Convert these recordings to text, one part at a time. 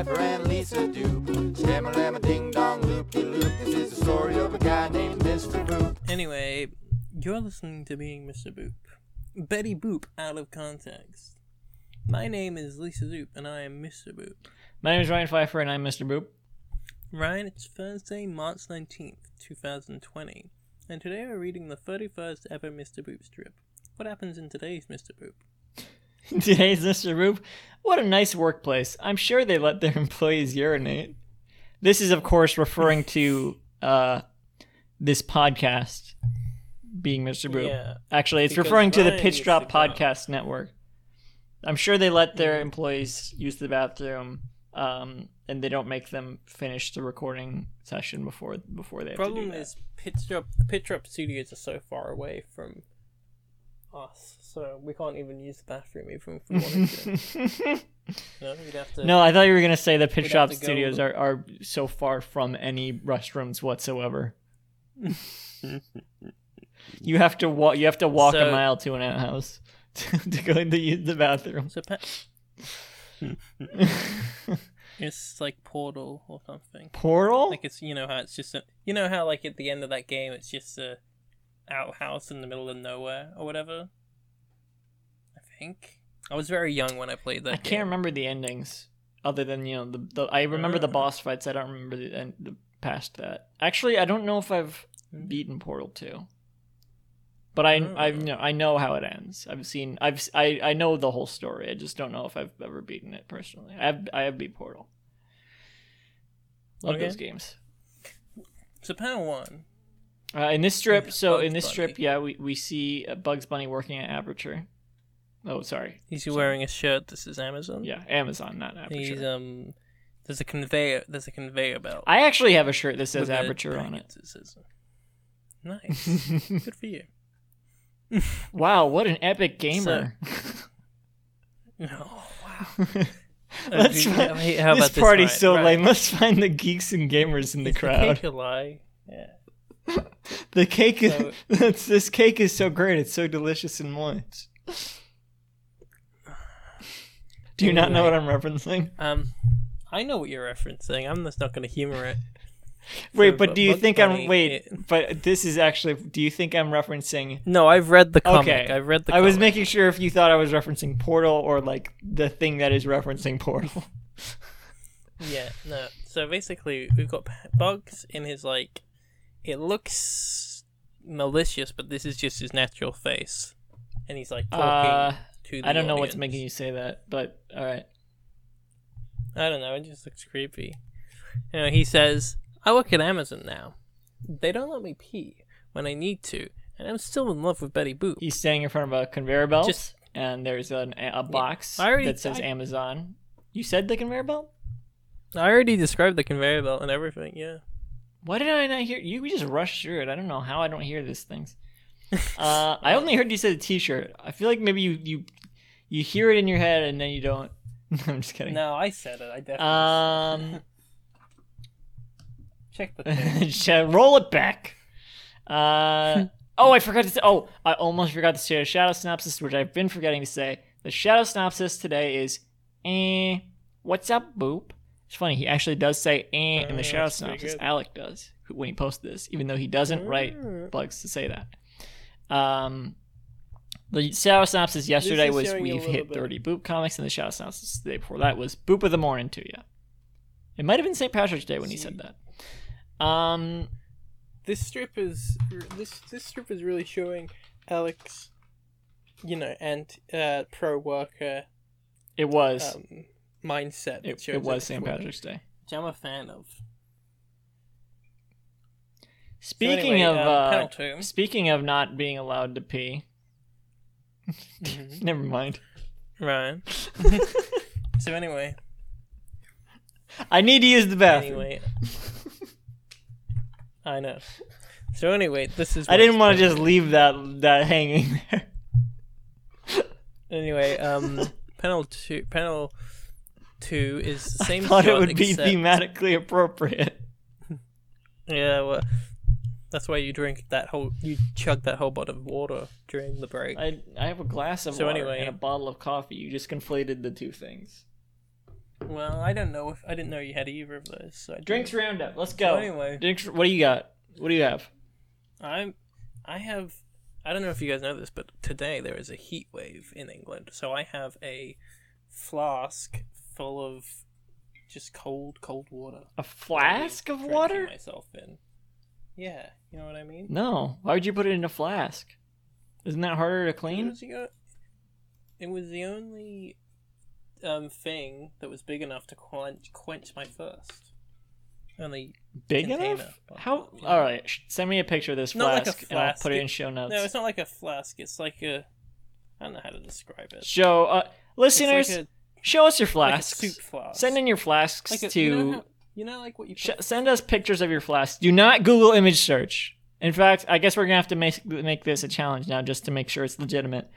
Ryan Pfeiffer and Lisa Dupe. Shamma lamma ding dong loop de loop. This is the story of a guy named Mr. Boop. Anyway, you're listening to Being Mr. Boop. Betty Boop out of context. My name is Lisa Zoop, and I am Mr. Boop. My name is Ryan Pfeiffer, and I'm Mr. Boop. Ryan, it's Thursday, March 19th, 2020, and today we're reading the 31st ever Mr. Boop strip. What happens in today's Mr. Boop? Today's Mr. Boop. What a nice workplace. I'm sure they let their employees urinate. This is, of course, referring to uh, this podcast being Mr. Boop. Yeah, Actually, it's referring to the Pitch Drop. Podcast Network. I'm sure they let their Mhm. employees use the bathroom, um, and they don't make them finish the recording session before before they have to do problem is, Pitch Drop, Pitch Drop Studios are so far away from us, so we can't even use the bathroom even if we wanted to. no, we'd have to. no, I thought you were gonna say the Pitch We'd Drop go- Studios are, are so far from any restrooms whatsoever. you have to walk. You have to walk a mile to an outhouse to, to go to use the bathroom. So it's like Portal or something. Portal? Like it's you know how it's just a, you know how like at the end of that game it's just a outhouse in the middle of nowhere or whatever. I think I was very young when I played that. I can't remember the endings, other than you know the, the I remember the Ah. boss fights. I don't remember the, end, the past that. Actually, I don't know if I've Hmm. beaten Portal two, but I I Ah. know I know how it ends. I've seen I've I I know the whole story. I just don't know if I've ever beaten it personally. I have I have beat Portal. Love Okay. those games. So panel one. Uh, in this strip, so Bugs in this Bunny. strip, yeah, we, we see uh, Bugs Bunny working at Aperture. Oh, sorry. He's wearing a shirt. This is Amazon. Yeah, Amazon, not Aperture. He's um. There's a conveyor. There's a conveyor belt. I actually have a shirt that says with Aperture on it. that says- Nice. Good for you. wow, what an epic gamer! Oh wow. Let's find, how this about this, party's so Ryan. lame. Let's find the geeks and gamers in the crowd. a lie? Yeah. The cake is So- that's, this cake is so great. It's so delicious and moist. Do you not know what I'm referencing? Um, I know what you're referencing. I'm just not going to humor it. Wait, For but Bu- do you Bugs think Bunny, I'm wait? it- But this is actually. Do you think I'm referencing? No, I've read the comic. Okay, I've read the. I was making sure if you thought I was referencing Portal or like the thing that is referencing Portal. Yeah, no. So basically, we've got Bugs in his like. It looks malicious, but this is just his natural face, and he's like talking Uh, to. The I don't know what's making you say that, but all right. I don't know. It just looks creepy. You know, he says, "I work at Amazon now. They don't let me pee when I need to, and I'm still in love with Betty Boop." He's standing in front of a conveyor belt, Just- and there's an, a box I already- that says I- Amazon. You said the conveyor belt? I already described the conveyor belt and everything. Yeah. Why did I not hear you? We just rushed through it. I don't know how I don't hear these things. Uh, I only heard you say the T-shirt. I feel like maybe you you you hear it in your head and then you don't. I'm just kidding. No, I said it. I definitely. Um, check the thing. Roll it back. Uh, oh, I forgot to say. Oh, I almost forgot to say a shadow synopsis, which I've been forgetting to say. The shadow synopsis today is, eh, what's up, boop? It's funny. He actually does say eh in Oh, the shadow that's pretty synopsis. Alec does when he posted this, even though he doesn't write Mm. bugs to say that. Um, the shadow synopsis yesterday was showing you a we've hit bit. 30 boop comics, and the shadow synopsis the day before that was boop of the morning to you. It might have been St. Patrick's Day when he said that. Um, this strip is this this strip is really showing Alex, you know, and uh, pro worker it was um, mindset. it, shows it was St. Patrick's Day. which I'm a fan of. So Speaking anyway, of um, uh, speaking of not being allowed to pee, Mhm. never mind. Right. So anyway, I need to use the bathroom. anyway, I know. So anyway, this is. I didn't want to just leave that that hanging there. Anyway, um, panel two, panel two is the same. I thought it would be thematically appropriate. Yeah, well, That's why you drink that whole, you chug that whole bottle of water during the break. I I have a glass of So water anyway- and a bottle of coffee. You just conflated the two things. well, I don't know if I didn't know you had either of those. So I Drinks roundup. Let's go. So anyway. Drinks. What do you got? What do you have? I'm, I have, I don't know if you guys know this, but today there is a heat wave in England. So I have a flask full of just cold, cold water. A flask of water? myself in. Yeah, you know what I mean. No. Why would you put it in a flask? Isn't that harder to It clean? was, the, it was the only um, thing that was big enough to quench, quench my thirst. Only Big container. enough? How? Yeah. All right. Send me a picture of this Not like flask, and I'll put it it- in show notes. no, it's not like a flask. It's like a I don't know how to describe it. Show uh, listeners, like show us your like flasks. soup flask. Send in your flasks like a, to. you know, how- you know, like what you sh- send us pictures of your flasks. Do not Google image search. In fact, I guess we're gonna have to make make this a challenge now, just to make sure it's legitimate.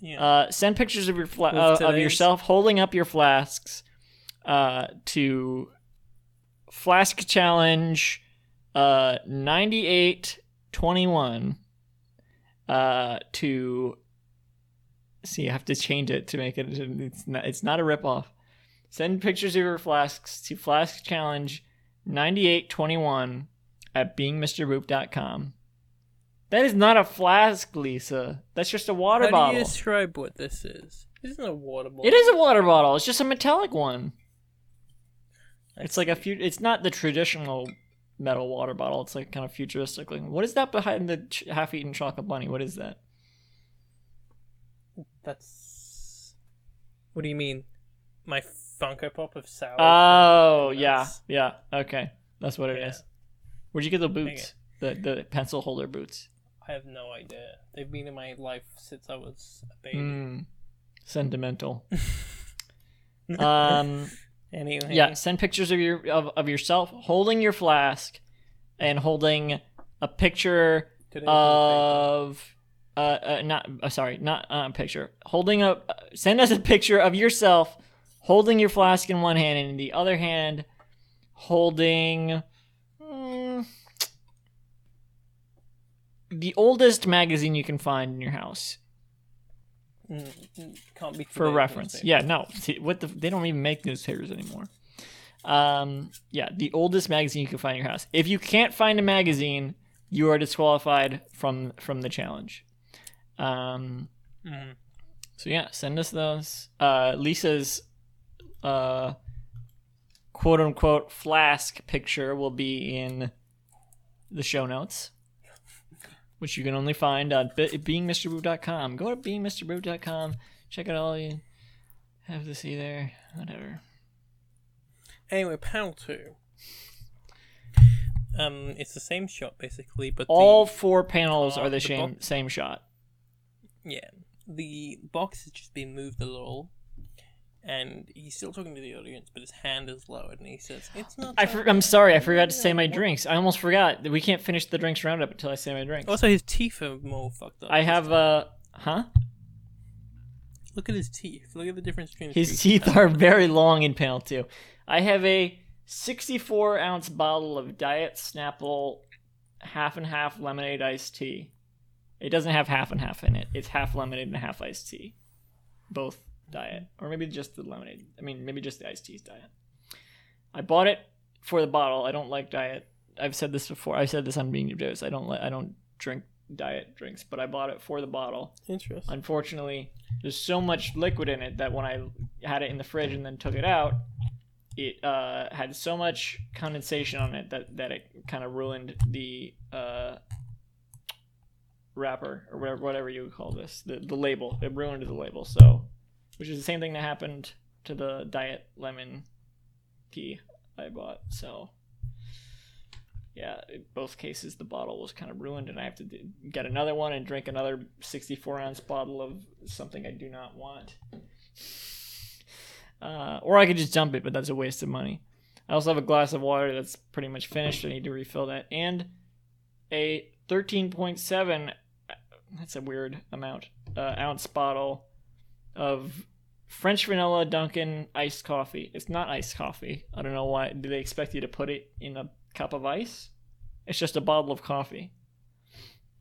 yeah. Uh, send pictures of your fla- uh, of yourself holding up your flasks uh, to flask challenge uh, ninety eight twenty one uh, to see. you have to change it to make it. It's not. It's not a rip off. Send pictures of your flasks to flask challenge ninety eight twenty one at beingmrboop.com. That is not a flask, Lisa. That's just a water how bottle. do you describe what this is? This isn't a water bottle. It is a water bottle. It's just a metallic one. It's like a few. It's not the traditional metal water bottle. It's like kind of futuristic. Like, what is that behind the ch- half-eaten chocolate bunny? What is that? That's. What do you mean? My Funko Pop of sour. Oh yeah, yeah. Okay, that's what it is. Yeah. Where'd you get the boots? The the pencil holder boots. I have no idea. They've been in my life since I was a baby. Mm, sentimental. um. Anyway. Yeah, send pictures of your of, of yourself holding your flask and holding a picture Today's of uh, uh not uh, sorry not uh, a picture holding a send us a picture of yourself holding your flask in one hand and in the other hand holding mm, the oldest magazine you can find in your house Mm, mm, can't be for reference. Yeah, no, see, what the they don't even make newspapers anymore. Um, yeah, the oldest magazine you can find in your house. If you can't find a magazine, you are disqualified from from the challenge. Um, Mhm. so yeah, send us those. Uh, Lisa's uh, quote unquote flask picture will be in the show notes, which you can only find on be- beingmrboop.com. Go to beingmrboop.com, check out all you have to see there. Whatever. Anyway, panel two. Um, it's the same shot basically, but All the, four panels uh, are the, the same box- same shot. Yeah, the box has just been moved a little, and he's still talking to the audience, but his hand is lowered, and he says, "It's not." I for- I'm sorry, I forgot to say my drinks. I almost forgot. that We can't finish the drinks roundup until I say my drinks. Also, his teeth are more fucked up. I have uh, huh? Look at his teeth. Look at the difference between His teeth are very long in panel two. I have a 64 ounce bottle of Diet Snapple half and half lemonade iced tea. It doesn't have half and half in it. It's half lemonade and half iced tea. Both diet. Or maybe just the lemonade. I mean, maybe just the iced tea's diet. I bought it for the bottle. I don't like diet. I've said this before. I said this on Being Your Dose. I don't like I don't drink diet drinks, but I bought it for the bottle. Interesting. Unfortunately, there's so much liquid in it that when I had it in the fridge and then took it out, it uh, had so much condensation on it that, that it kind of ruined the uh, wrapper or whatever, whatever you would call this, the, the label. It ruined the label. So, which is the same thing that happened to the diet lemon tea I bought. So, yeah, in both cases the bottle was kind of ruined, and I have to get another one and drink another 64 ounce bottle of something I do not want. Uh, or I could just dump it, but that's a waste of money. I also have a glass of water that's pretty much finished. I need to refill that, and a 13.7. That's a weird amount. Uh, ounce bottle of French vanilla Dunkin' iced coffee. It's not iced coffee. I don't know why. Do they expect you to put it in a cup of ice? It's just a bottle of coffee.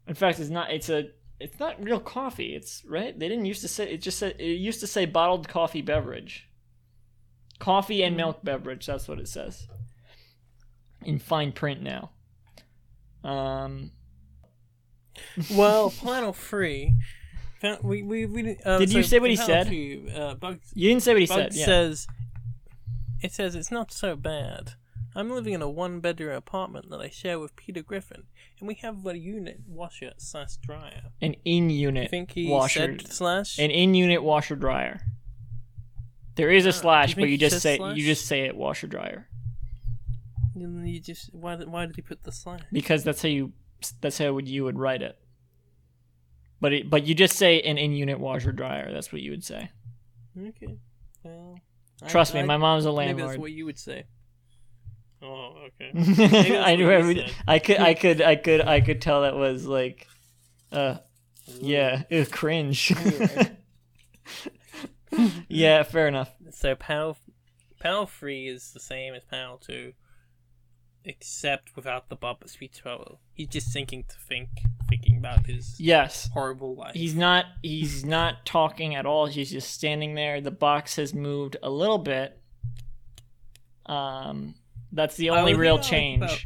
In fact, it's not. It's a. It's not real coffee. It's right. They didn't used to say. It just said. It used to say bottled coffee beverage. Coffee and milk beverage. That's what it says. In fine print now. Um. Well, Panel Free. We we we. Uh, Did you say what he said? Uh, Bugs, You didn't say what he Bugs said. Yeah. says. It says it's not so bad. I'm living in a one-bedroom apartment that I share with Peter Griffin, and we have a unit washer slash dryer. An in-unit I think he washer. said slash. An in-unit washer dryer. There is a Ah, slash, you but you just say slash? you just say it washer dryer you just why did, why did he put the slash? because that's how you that's how would you would write it. But it, but you just say an in-unit washer dryer. That's what you would say. Okay. Well, I- Trust me, I- my mom's a landlord. Maybe that's what you would say. Oh, okay. I knew what I. I could. I could. I could. I could tell that was like, uh, yeah, ew, cringe. Anyway. yeah, fair enough. So panel panel three is the same as panel two, except without the Bob speech bubble. He's just thinking to think, thinking about his Yes, horrible life. he's not. He's not talking at all. He's just standing there. The box has moved a little bit. Um, that's the only real thinking, change.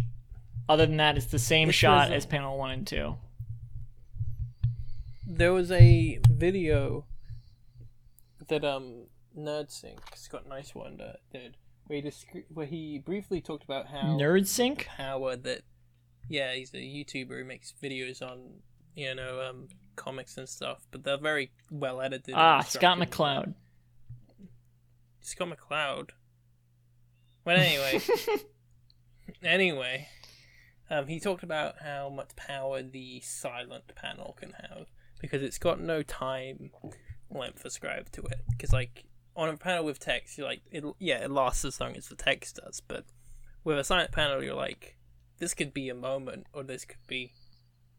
Other than that, it's the same This shot a- as panel one and two. there was a video that um NerdSync Scott Niswander did where he where he briefly talked about how NerdSync, power that yeah he's a YouTuber who makes videos on you know um comics and stuff, but they're very well edited. Ah, Scott. McCloud. Scott McCloud. But anyway, anyway, um, he talked about how much power the silent panel can have because it's got no time length ascribed to it. Because like on a panel with text, you're like, it yeah, it lasts as long as the text does. But with a silent panel, you're like, this could be a moment, or this could be,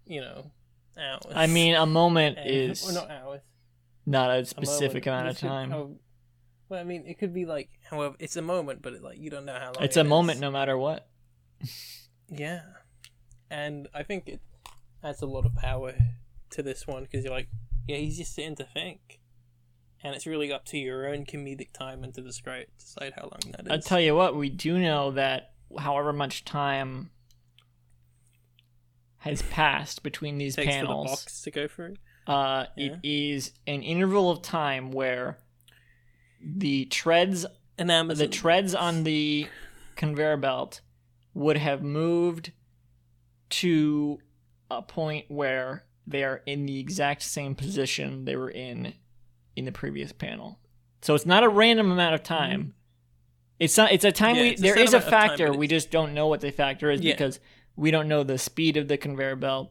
you know, hours. I mean, a moment Eh, is or not hours. not a a specific moment. amount of This could- time. well, I mean, it could be like, however, it's a moment, but it, like you don't know how long. It's it a moment no matter what. Yeah, and I think it adds a lot of power to this one because you're like, yeah, he's just sitting to think, and it's really up to your own comedic time and to describe decide how long that is. I'll tell you what, we do know that however much time has passed between these takes for the panels, box to go through. uh, Yeah. it is an interval of time where the treads And Amazon. the treads on the conveyor belt would have moved to a point where they are in the exact same position they were in in the previous panel. So it's not a random amount of time. It's not. It's a time Mm-hmm. Yeah, we. There is a amount time, factor. we just don't know what the factor is Yeah. because we don't know the speed of the conveyor belt.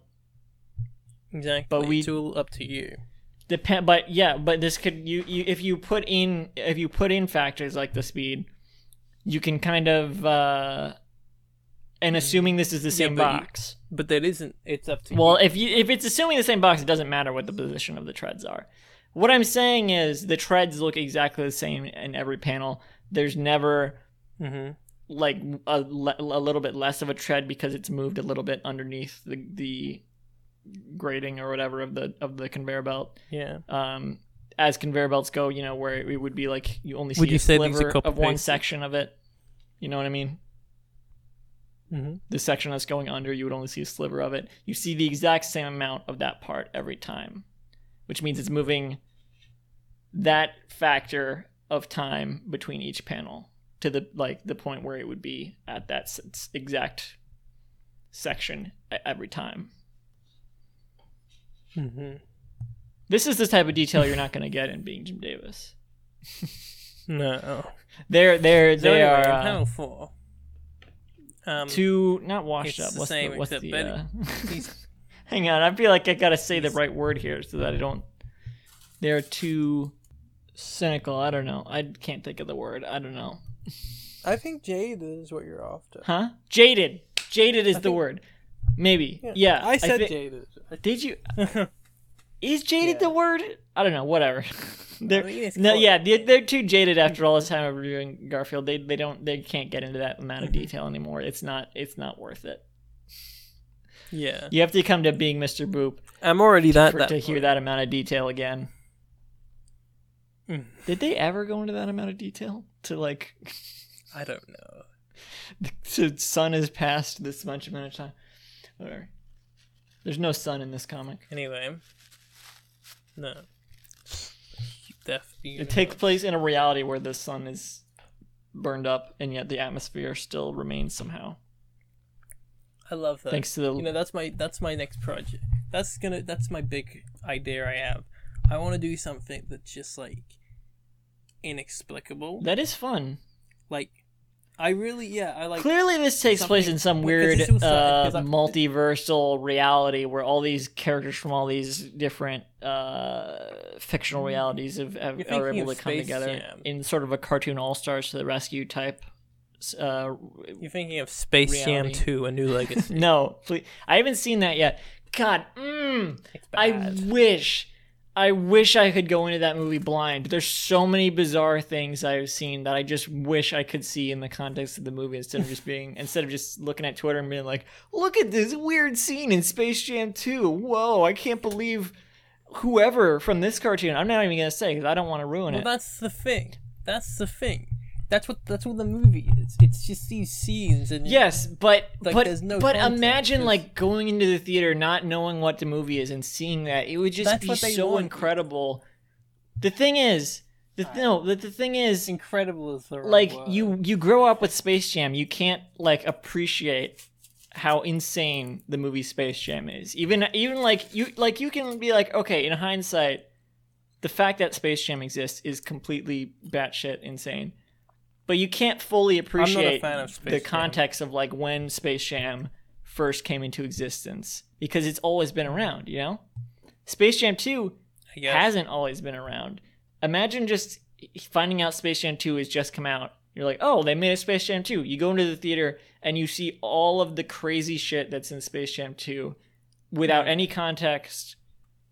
exactly, but we- it's all up to you. Depend, but yeah, but this could you, you if you put in if you put in factors like the speed, you can kind of uh and assuming this is the same but you- box. But that isn't. It's up to Well, you. if you if it's assuming the same box, it doesn't matter what the position of the treads are. What I'm saying is the treads look exactly the same in every panel. There's never hmm like a, le- a little bit less of a tread because it's moved a little bit underneath the the grating or whatever of the of the conveyor belt Yeah. um, as conveyor belts go, you know, where it would be like you only see Would you a say these are sliver of one section of it. You know what I mean? hmm The section that's going under, you would only see a sliver of it. You see the exact same amount of that part every time, which means it's moving that factor of time between each panel to the like the point where it would be at that exact section every time. hmm This is the type of detail you're not going to get in being Jim Davis. No. They're they're they are uh. Um, too not washed it's up. the What's same, the, what's except the uh... he's- Hang on, I feel like I gotta say the right word here so that I don't. They're too cynical. I don't know. I can't think of the word. I don't know. I think Jade is what you're after. Huh? Jaded. Jaded is I the think- word. Maybe. Yeah. I said thi- jaded. Did you? Is jaded Yeah. the word? I don't know. Whatever. they're, I no, yeah, they're, they're too jaded after all this time of reviewing Garfield. They they don't they can't get into that amount of detail anymore. It's not it's not worth it. Yeah, You have to come to being Mr. Boop I'm already that for, that to hear that amount of detail again. Mm. Did they ever go into that amount of detail? To like, I don't know. the sun has passed this much amount of time. Whatever. There's no sun in this comic. Anyway, no. Def, It takes place in a reality where the sun is burned up, and yet the atmosphere still remains somehow. I love that. Thanks to the You know, that's my that's my next project. That's gonna that's my big idea I have. I want to do something that's just like inexplicable. that is fun. Like, I really yeah I like. Clearly, this takes place in some weird uh, multiversal reality where all these characters from all these different uh, fictional realities have, have, You're able to come together Jam. in sort of a cartoon all stars to the rescue type. Uh, You're thinking of Space Jam 2: A New Legacy. no, please, I haven't seen that yet. God, mm, I wish, I wish I could go into that movie blind. There's so many bizarre things I've seen that I just wish I could see in the context of the movie instead of just being instead of just looking at Twitter and being like, "Look at this weird scene in Space Jam 2. Whoa, I can't believe whoever from this cartoon." I'm not even gonna say because I don't want to ruin Well, it. that's the thing. That's the thing. That's what that's what the movie is. It's just these scenes and Yes, but Like, but there's no but imagine There's- like going into the theater not knowing what the movie is and seeing that it would just That's be so want. incredible. The thing is, the no, the, the thing is, incredible is the like word. you you grow up with Space Jam, you can't like appreciate how insane the movie Space Jam is. Even even like you like you can be like, okay, in hindsight, the fact that Space Jam exists is completely batshit insane. But you can't fully appreciate the Jam. context of like when Space Jam first came into existence because it's always been around, you know? Space Jam 2 hasn't always been around. Imagine just finding out Space Jam 2 has just come out. You're like, oh, they made a Space Jam 2. You go into the theater and you see all of the crazy shit that's in Space Jam 2 without any context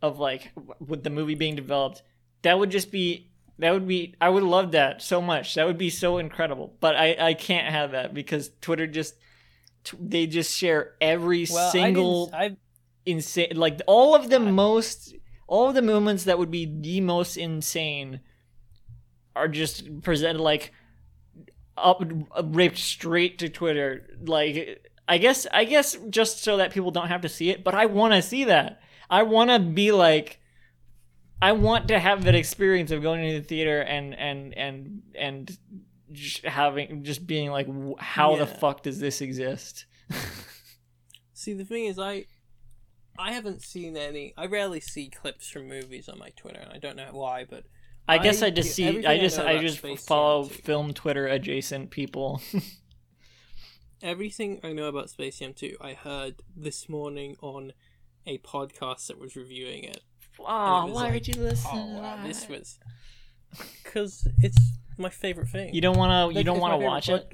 of like with the movie being developed. That would just be that would be I would love that so much. That would be so incredible. But I I can't have that because Twitter just they just share every well, single insane like all of the most all of the moments that would be the most insane are just presented like up ripped straight to twitter like i guess i guess just so that people don't have to see it but i want to see that i want to be like i want to have that experience of going to the theater and and and and just having just being like how the fuck does this exist see the thing is I I haven't seen any. I rarely see clips from movies on my Twitter, and I don't know why, but I guess I- I just see. I I just know I just follow film Twitter adjacent people. everything I know about Space Jam 2, I heard this morning on a podcast that was reviewing it. Oh, why like, would you listen? Oh to wow, that? this was because it's my favorite thing. You don't want to. You don't want to favorite watch it.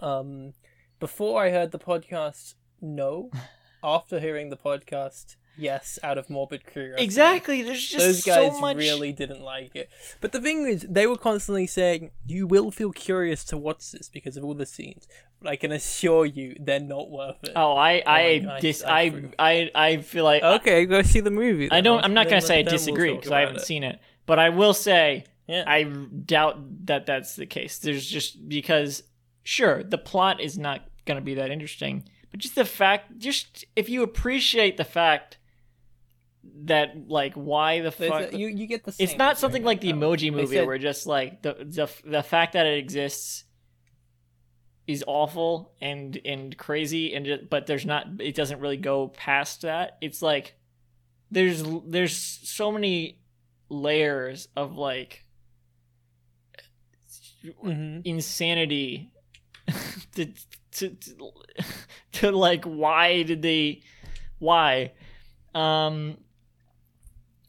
Um, before I heard the podcast, no. After hearing the podcast, yes. Out of morbid curiosity, Exactly. There's just Those guys so much. really didn't like it. But the thing is, they were constantly saying, "You will feel curious to watch this because of all the scenes." But I can assure you, they're not worth it. Oh, I I my dis I I. I I feel like okay, go see the movie. I don't. I'm not gonna say I then we'll disagree because I haven't it. seen it, but I will say Yeah, I doubt that that's the case. There's just because sure the plot is not going to be that interesting, but just the fact, just if you appreciate the fact that like why the fuck a- you you get the. it's not something like the emoji movie said- where just like the the the fact that it exists is awful and and crazy and just, but there's not it doesn't really go past that it's like there's there's so many layers of like Mhm. insanity to, to, to to like why did they why um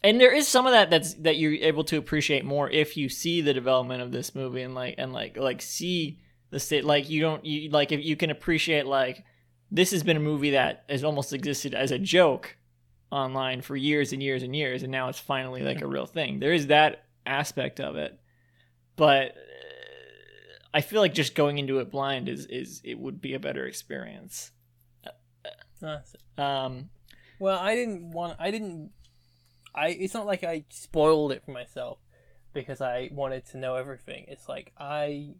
and there is some of that that's that you're able to appreciate more if you see the development of this movie and like and like like see the state like you don't you like if you can appreciate like this has been a movie that has almost existed as a joke online for years and years and years and now it's finally like a real thing there is that aspect of it but uh, i feel like just going into it blind is is it would be a better experience Uh, so- Um, Well, I didn't want. I didn't. I. It's not like I spoiled it for myself because I wanted to know everything. It's like I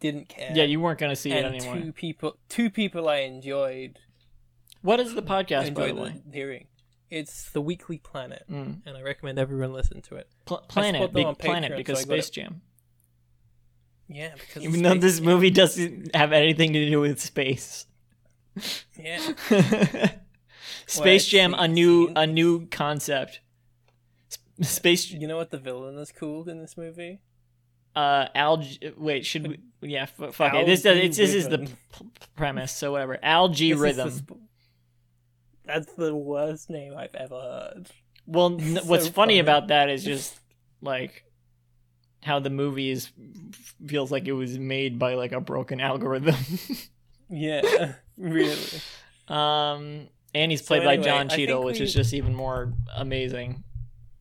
didn't care. yeah, you weren't gonna see it and anymore. two people. Two people I enjoyed. What is the podcast, by the way? hearing. It's the Weekly Planet, Mm. and I recommend everyone listen to it. Pl- planet, big on planet, because so Space it. Jam. Yeah, because Even though this movie doesn't have anything to do with space. Yeah, Space Jam, a new a new concept. Space you know what the villain is cool in this movie? uh Al-G wait should we yeah f- fuck it this does it's, this is the p- premise so whatever Al-G This rhythm sp- That's the worst name I've ever heard. well n- so what's funny funny. about that is just like how the movie is feels like it was made by like a broken algorithm Yeah, really. um and he's So played by john cheadle which we- is just even more amazing.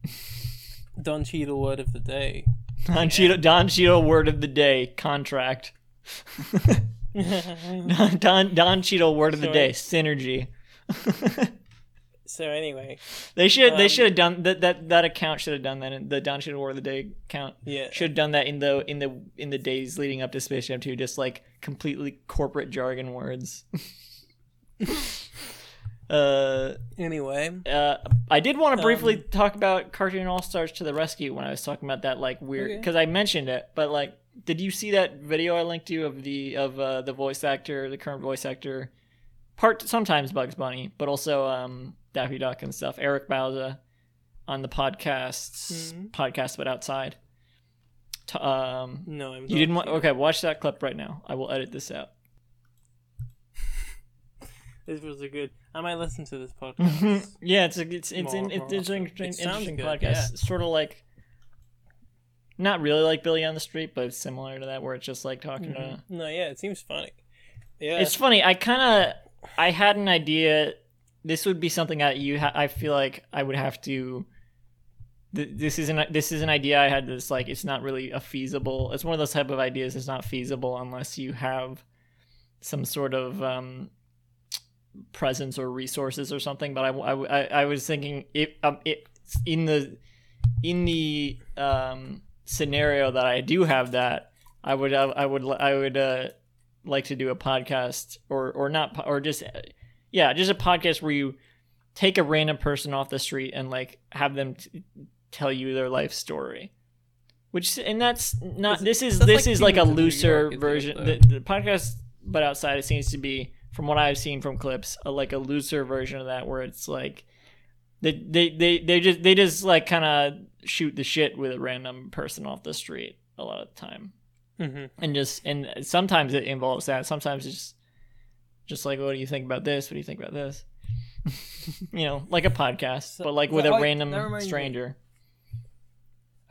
Don Cheadle word of the day. don cheadle don cheadle word of the day contract. Don don, don cheadle word of the day synergy. So anyway, They should they Um, should have done that that that account should have done that in the Don Cheadle word of the Day account yeah, should have done that in the in the in the days leading up to Space Jam 2 just like completely corporate jargon words. Uh Anyway, uh I did want to briefly Um, talk about Cartoon All Stars to the Rescue when I was talking about that like weird Okay. cuz I mentioned it but like did you see that video I linked you of the of uh, the voice actor the current voice actor? Part sometimes Bugs Bunny but also um Daffy Duck and stuff. Eric Bauza on the podcasts Mhm. podcast but outside. T- um no, I'm you didn't want okay watch that clip right now. I will edit this out This was a good. I might listen to this podcast. yeah it's a, it's it's, More- it's, it's an interesting, It interesting good, podcast yeah. Sort of like not really like Billy on the Street but it's similar to that where it's just like talking to no, yeah, it seems funny. Yeah, It's funny. I kind of I had an idea. This would be something that you. Ha- I feel like I would have to. th- This is an this is an idea I had. That's like it's not really a feasible. It's one of those type of ideas. It's not feasible unless you have some sort of um, presence or resources or something. But I, I, I, was thinking if um, it in the in the um, scenario that I do have that I would I would I would uh, like to do a podcast or or not or just yeah just a podcast where you take a random person off the street and like have them t- tell you their life story which and that's not this is this like is like a Demons of New looser York, version the, the podcast but outside it seems to be from what i've seen from clips a, like a looser version of that where it's like they they they, they just they just like kind of shoot the shit with a random person off the street a lot of the time. Hmm and just and sometimes it involves that. Sometimes it's just just like what do you think about this? What do you think about this? You know like a podcast So- but like with a random reminds me- stranger.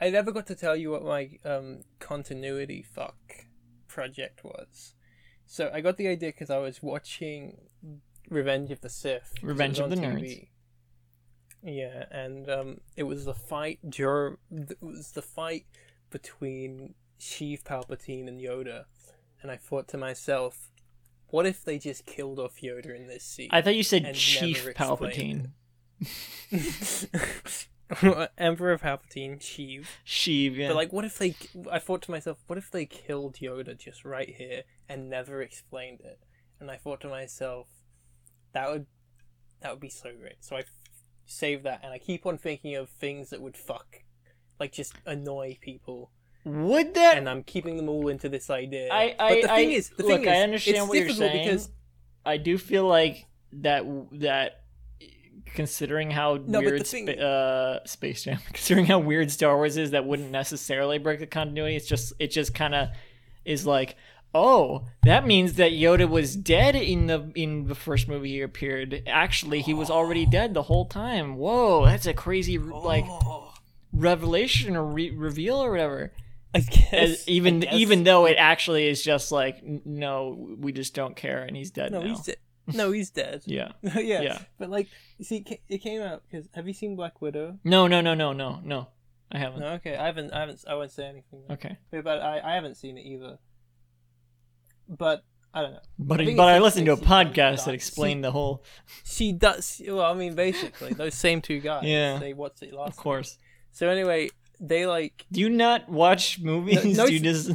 I never got to tell you what my um, continuity fuck project was. So I got the idea because I was watching Revenge of the Sith. Revenge of the TV. Yeah, and um, it was the fight during. It was the fight between Sheev Palpatine and Yoda, and I thought to myself, what if they just killed off Yoda in this scene? i thought you said chief palpatine Emperor Palpatine, Sheev. sheev yeah But like, what if they? I thought to myself, what if they killed Yoda just right here and never explained it? And I thought to myself, that would that would be so great. So I f- saved that, and I keep on thinking of things that would fuck, like just annoy people, would that and I'm keeping them all into this idea. I- but I- the thing I- is, the look, thing I understand what you're saying. because I do feel like that that considering how No, weird thing- spa- uh, Space Jam, considering how weird Star Wars is, that wouldn't necessarily break the continuity. It's just it just kind of is like, oh, that means that Yoda was dead in the in the first movie he appeared. Actually, he was already dead the whole time. Whoa, that's a crazy like Oh, revelation or re- reveal or whatever. I guess As, even I guess- even though it actually is just like, no, we just don't care, and he's dead no, now. he's dead. No, he's dead. Yeah. yeah. Yeah. But like, you see, it came out because have you seen Black Widow? No, no, no, no, no, no. I haven't. No, okay, I haven't. I haven't. I won't say anything. then. Okay. But I, I haven't seen it either. But I don't know. But I but I listened to a she podcast that explained the whole. She does. Well, I mean, basically, those same two guys. Yeah. They watched it last. Of course. So anyway, they like. Do you not watch movies? no, Do you just?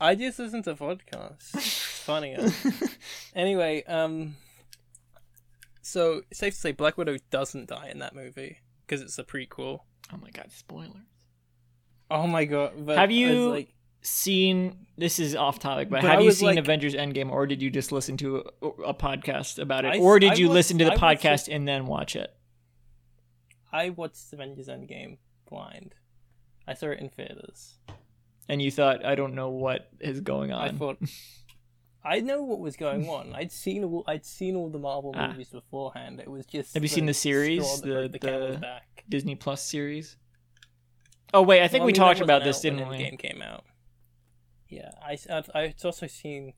I just listen to podcasts. It's funnier. anyway, um. So it's safe to say Black Widow doesn't die in that movie because it's a prequel. oh my god! Spoilers. Oh my god! But Have you- like? Seen this is off topic, but, But have I you seen like- Avengers Endgame, or did you just listen to a, a podcast about it, I- or did I you watched- listen to the I watched podcast and then watch it? I watched Avengers Endgame blind. I saw it in theaters. And you thought, I don't know what is going on. I thought I know what was going on. I'd seen all I'd seen all the Marvel Ah. movies beforehand. It was just Have you seen the series, the- the, the- back. Disney Plus series. Oh wait, I think Well, we mean, talked about this, didn't we? Endgame came out. Yeah, I I'd, I'd also seen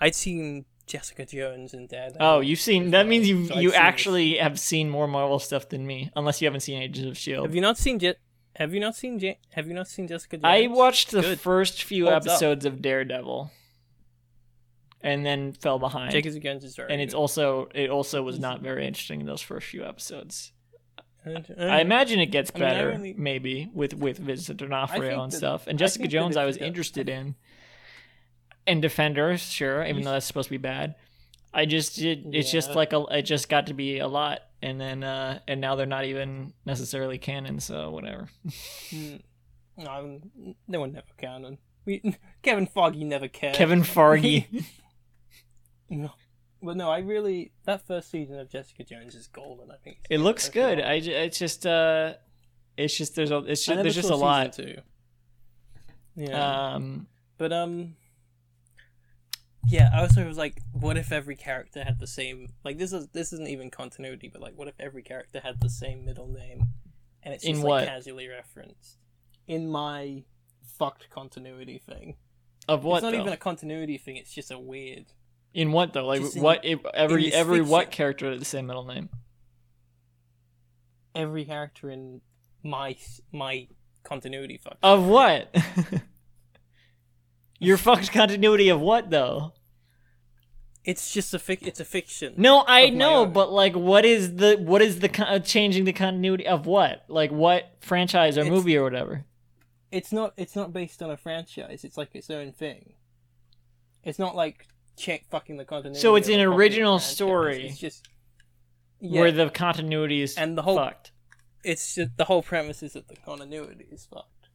I'd seen Jessica Jones and Daredevil. Oh, you've seen. That well. means you So you actually have seen more Marvel stuff than me, unless you haven't seen Agents of Shield. have you not seen Je- Have you not seen Je- Have you not seen Jessica Jones? I watched the Good. first few Holds up. episodes of Daredevil, and then fell behind. Jessica Jones is very. and it's good. also it also was not very interesting in those first few episodes. I imagine it gets I mean, I better, really- maybe with with Vincent D'Onofrio and stuff. And Jessica Jones, I was interested in. And Defenders, sure, even though that's supposed to be bad. I just did. It's just like a. It just got to be a lot, and then uh and now they're not even necessarily canon. So whatever. Mm, No, no one never canon. We Kevin Foggy never cared. Kevin Fargy. No. But no, I really that first season of Jessica Jones is golden. I think it looks good. I. ju- It's just. uh It's just there's a. It's just, there's just a lot. two. Yeah, Um. but um, yeah. I also was like, what if every character had the same? Like this is this isn't even continuity, but like, what if every character had the same middle name, and it's just what? like casually referenced in my fucked continuity thing. Of what it's not though? even a continuity thing. It's just a weird. In what though? Like Just in- what? If every this every what fiction. character had the same middle name? Every character in my my continuity fuck. Of what? Your fucked continuity of what though? It's just a fic. It's a fiction. No, I Of my know, own. but like, what is the what is the con- changing the continuity of what? Like what franchise or It's- movie or whatever? It's not. It's not based on a franchise. It's like its own thing. It's not like check fucking the continuity. So it's an original story It's just yeah. Where the continuity is And the whole- fucked. it's just, the whole premise is that the continuity is fucked.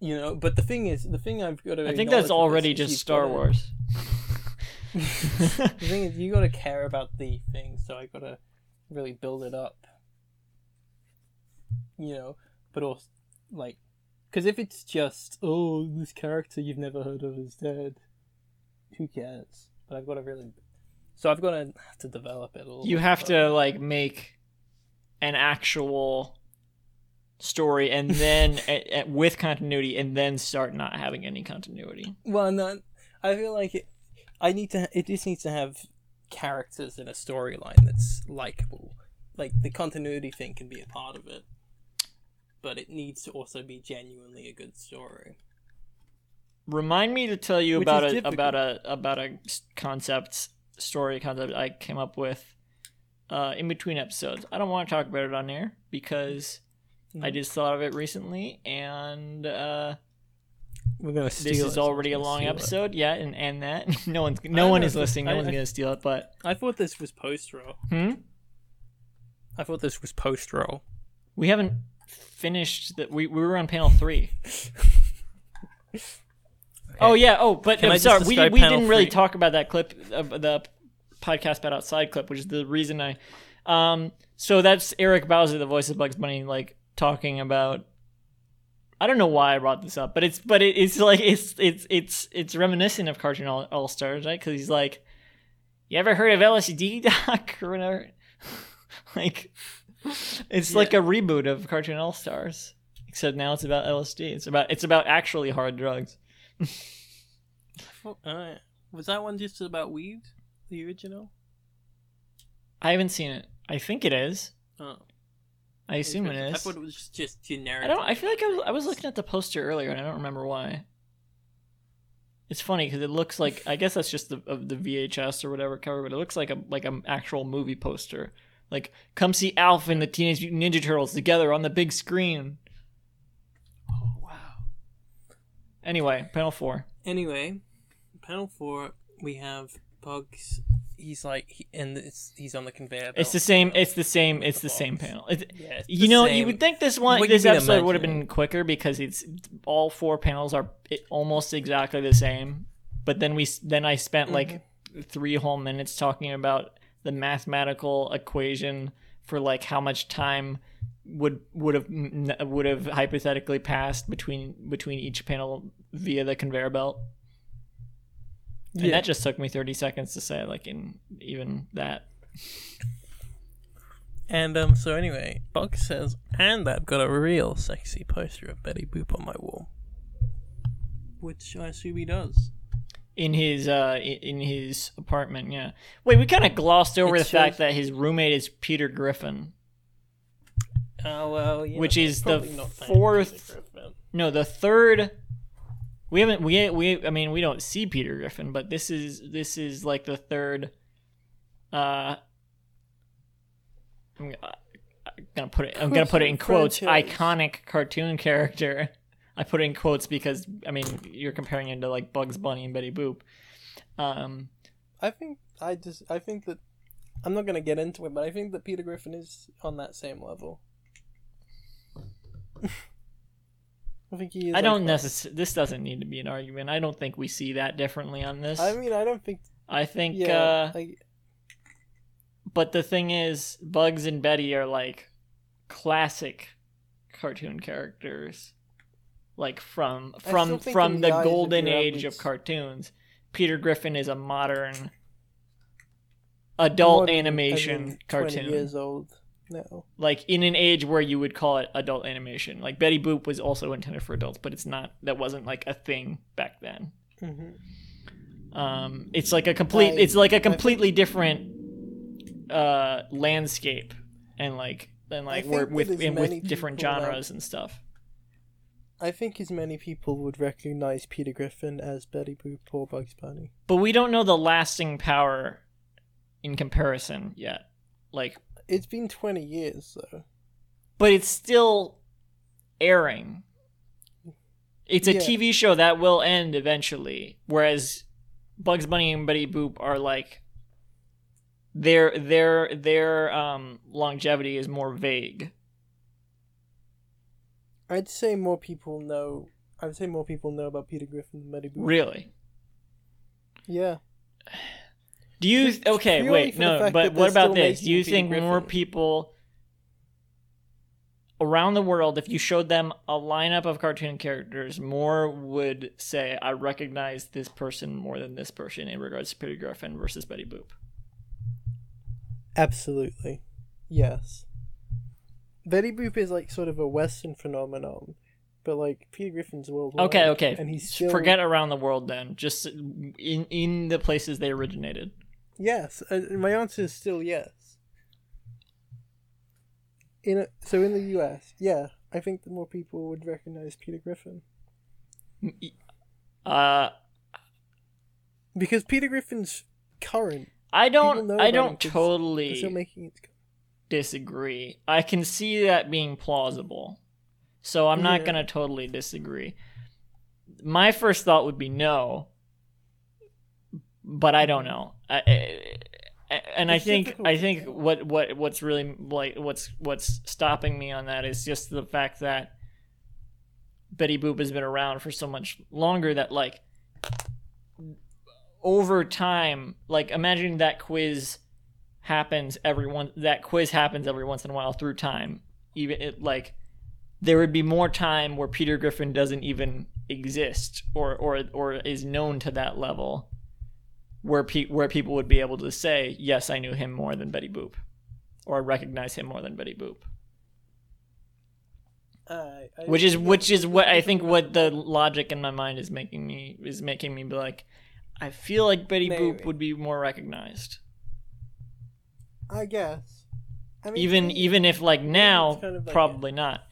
You know, but the thing is, the thing I've got to. I think that's already just Star gotta- Wars. the thing is, you got to care about the thing, so I got to really build it up. You know, but also like, because if it's just oh, this character you've never heard of is dead, who cares? But I've got to really, so I've got to have to develop it a little. you have to like make an actual story and then a, a- with continuity and then start not having any continuity. Well, no, I feel like it. I need to. It just needs to have characters in a storyline that's likable. Like the continuity thing can be a part of it, but it needs to also be genuinely a good story. Remind me to tell you Which about a difficult. about a about a concept story concept I came up with uh, in between episodes. I don't want to talk about it on air because I Mhm. just thought of it recently, and uh, We're gonna. steal. this is already a long episode. Yeah, and and that no one's no one is listening. No I- one's I- gonna steal it. But I thought this was post roll. hmm, I thought this was post roll. we haven't finished. That we we were on panel three. Oh yeah. Oh, but Can I'm I just sorry. We describe we panel didn't really three? talk about that clip of the podcast about outside clip, which is the reason I. Um. So that's Eric Bauza, the voice of Bugs Bunny, like talking about. I don't know why I brought this up, but it's but it, it's like it's it's it's it's reminiscent of Cartoon All, All Stars, right? Because he's like, "You ever heard of LSD, Doc, or whatever?" like, it's like a reboot of Cartoon All Stars, except now it's about LSD. It's about it's about actually hard drugs. Uh, was that one just about weed? The original? I haven't seen it. I think it is. Oh, I assume it is. I thought it was just, just I, don't. I feel like I was, I was looking at the poster earlier and I don't remember why. It's funny because it looks like I guess that's just the of the VHS or whatever cover, but it looks like a like an actual movie poster. Like, come see Alf and the Teenage Mutant Ninja Turtles together on the big screen. Oh wow. Anyway, panel four. Anyway, panel four we have Bugs. He's like, he, and it's, he's on the conveyor. Belt. It's the same. It's the same. It's the box. same panel. It's, Yeah, it's you the know, you would think this one, What this episode would have been quicker because it's all four panels are almost exactly the same. But then we, then I spent like Mm-hmm. three whole minutes talking about the mathematical equation for like how much time would would have would have hypothetically passed between between each panel via the conveyor belt. And Yeah. that just took me 30 seconds to say, like, in even that. And um, so anyway, Bugs says, and I've got a real sexy poster of Betty Boop on my wall, which I assume he does. in his uh in his apartment yeah wait we kind of glossed over It the fact that his roommate is peter griffin Oh well, yeah, Which is the probably not thank fourth- no the third we haven't we we i mean we don't see peter griffin but this is this is like the third uh i'm, I'm gonna put it i'm gonna put it in quotes iconic cartoon character. I put it in quotes because i mean you're comparing him to like bugs bunny and betty boop. Um I think I just I think that I'm not gonna get into it, but I think that Peter Griffin is on that same level. I think he is. I don't necessarily. This doesn't need to be an argument. I don't think we see that differently on this. I mean, I don't think. I think. Yeah, Uh, I, but the thing is, Bugs and Betty are like classic cartoon characters, like from from from the golden age of cartoons. Peter Griffin is a modern adult as animation in 20 cartoon. years old now. like in an age where you would call it adult animation. Like Betty Boop was also intended for adults, but it's not. That wasn't like a thing back then. hmm Um, it's like a complete. I- it's like a I think- completely different uh landscape, and like and like we're with with different genres and stuff. I think as many people would recognize Peter Griffin as Betty Boop or Bugs Bunny. But we don't know the lasting power in comparison yet. Like, It's been 20 years though. but it's still airing. It's a Yeah. TV show that will end eventually, whereas Bugs Bunny and Betty Boop are like their their their um longevity is more vague. I'd say more people know. I would say more people know about Peter Griffin than Betty Boop. Really? Yeah. Do you Just okay? Wait, no. But what about this? Do you Peter think more people around the world, if you showed them a lineup of cartoon characters, more would say, "I recognize this person more than this person" in regards to Peter Griffin versus Betty Boop? Absolutely. Yes. Betty Boop is like sort of a Western phenomenon, but like Peter Griffin's worldwide. Okay, okay. And he's still Forget around the world then. Just in in the places they originated. Yes, uh, my answer is still yes. In a, so in the U.S., yeah, I think that more people would recognize Peter Griffin Uh, because Peter Griffin's current. I don't. I don't him 'cause They're totally. still making it. disagree. I can see that being plausible. So I'm not Yeah. going to totally disagree. My first thought would be no. But I don't know. I, I, and I think I think what what what's really like what's what's stopping me on that is just the fact that Betty Boop has been around for so much longer that like over time, like imagine that quiz happens every one that quiz happens every once in a while through time. Even it like there would be more time where Peter Griffin doesn't even exist or or or is known to that level where pe- where people would be able to say, "Yes, I knew him more than Betty Boop." Or recognize him more than Betty Boop. I, I, Which is which is what I think what the logic in my mind is making me is making me be like I feel like Betty Boop would be more recognized. I guess. I mean, even me, even if like now kind of like a- probably not.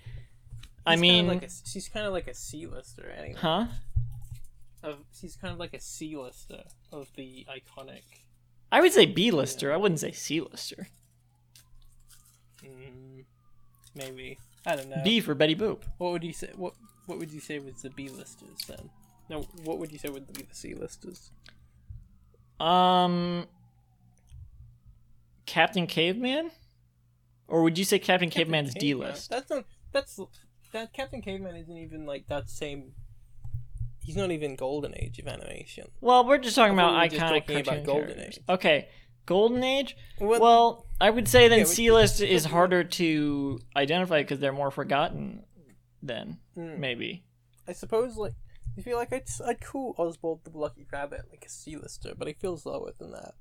I mean, kinda like a, she's kind of like a C-lister anyway. huh? of he's kind of like a C-lister of the iconic. I would say B-lister. I wouldn't say C-lister. Mm, maybe I don't know. B for Betty Boop. What would you say? What What would you say was the B-listers then? No, what would you say would be the C-listers? Um, Captain Caveman, or would you say Captain, Caveman's D list? That's not. That's that Captain Caveman isn't even like that same. He's not even golden age of animation. Well, we're just talking about we were just iconic talking about Golden characters. Age. Okay, Golden Age. Well- Well, I would say then Yeah, C list is harder to identify because they're more forgotten. Then Hmm. maybe. I suppose like I feel like I'd I'd call Oswald the Lucky Rabbit like a C-lister, but he feels lower than that.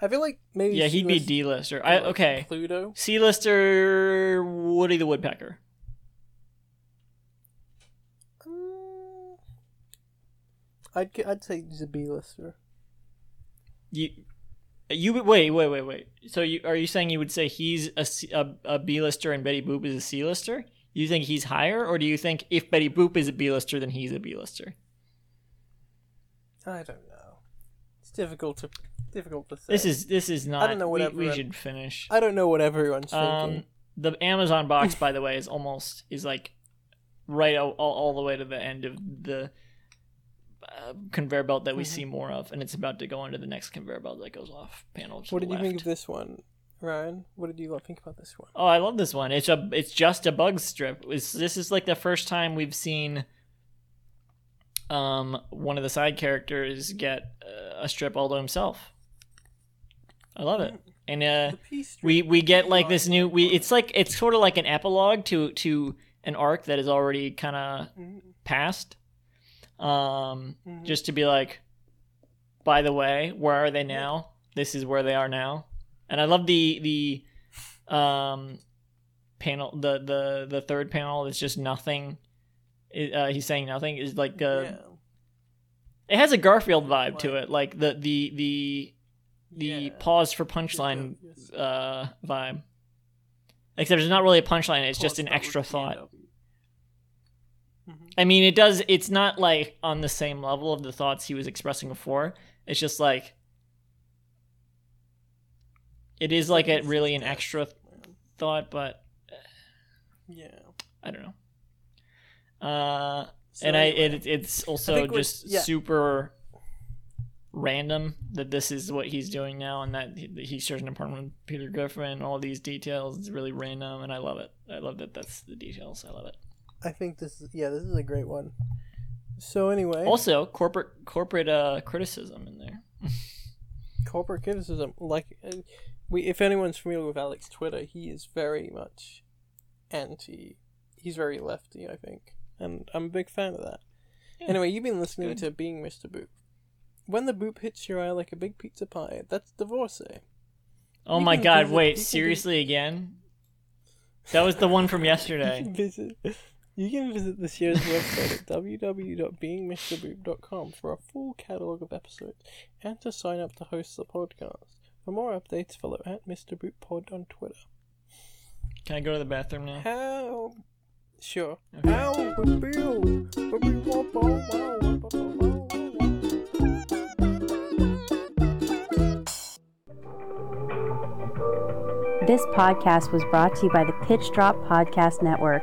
I feel like maybe Yeah, he'd be D lister. I okay. Pluto. C lister Woody the Woodpecker. I'd I'd say he's a B-lister. You you wait wait wait wait. So you are you saying you would say he's a C, a, a B lister and Betty Boop is a C lister? You think he's higher, or do you think if Betty Boop is a B lister, then he's a B lister? I don't know. It's difficult to difficult to say. This is this is not. I don't know what we, we should finish. I don't know what everyone's Um, thinking. the Amazon box, by the way, is almost is like right all, all the way to the end of the uh, conveyor belt that we Mm-hmm. see more of, and it's about to go into the next conveyor belt that goes off panel. What did you think of this one, Ryan? What did you think about this one? Oh, I love this one. It's a it's just a bug strip. It's, this is like the first time we've seen um one of the side characters get uh, a strip all to himself. I love it. And uh The peace strip. we we get like this new we it's like it's sort of like an epilogue to to an arc that is already kind of Mhm. past. Um Mhm. just to be like by the way, where are they now? This is where they are now. And I love the the um panel the the the third panel is just nothing uh, he's saying nothing is like uh, yeah. it has a Garfield vibe to it like the the the the Yeah. pause for punchline uh vibe except it's not really a punchline it's just an extra thought. I mean, it does. It's not like on the same level of the thoughts he was expressing before. It's just like it is like a really an extra thought, but Yeah. I don't know. Uh, So and I anyway, it, it's also just yeah. super random that this is what he's doing now, and that he, he shares an apartment with Peter Griffin. All these details, it's really random, and I love it. I love that. That's the details. I love it. I think this is yeah, this is a great one. So anyway, Also, corporate corporate uh, criticism in there. corporate criticism. Like, uh, we if anyone's familiar with Alec's Twitter, he is very much anti. He's very lefty, I think, and I'm a big fan of that. Yeah. Anyway, you've been listening Good. to Being Mr. Boop. When the boop hits your eye like a big pizza pie, that's divorcee. Oh You my god, visit- wait, seriously again? That was the one from yesterday. Can visit. You can visit the show's website at www.beingmrboop.com for a full catalogue of episodes and to sign up to host the podcast. For more updates, follow at Mr. Boop Pod on Twitter. Can I go to the bathroom now? How? Sure. Okay. How we feel. This podcast was brought to you by the Pitch Drop Podcast Network.